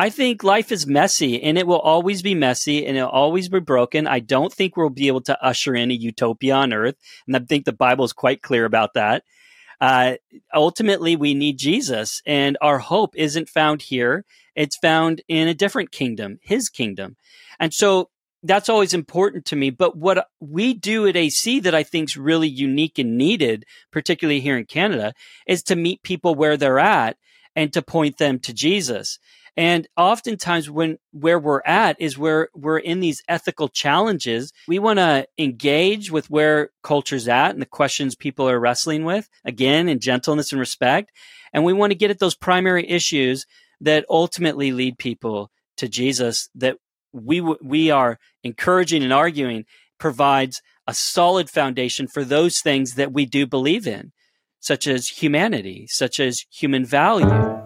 I think life is messy and it will always be messy and it'll always be broken. I don't think we'll be able to usher in a utopia on earth. And I think the Bible is quite clear about that. Uh, ultimately, we need Jesus, and our hope isn't found here. It's found in a different kingdom, his kingdom. And so that's always important to me. But what we do at AC that I think is really unique and needed, particularly here in Canada, is to meet people where they're at and to point them to Jesus. And oftentimes when where we're at is where we're in these ethical challenges. We want to engage with where culture's at and the questions people are wrestling with, again, in gentleness and respect. And we want to get at those primary issues that ultimately lead people to Jesus that we we are encouraging and arguing provides a solid foundation for those things that we do believe in, such as humanity, such as human value.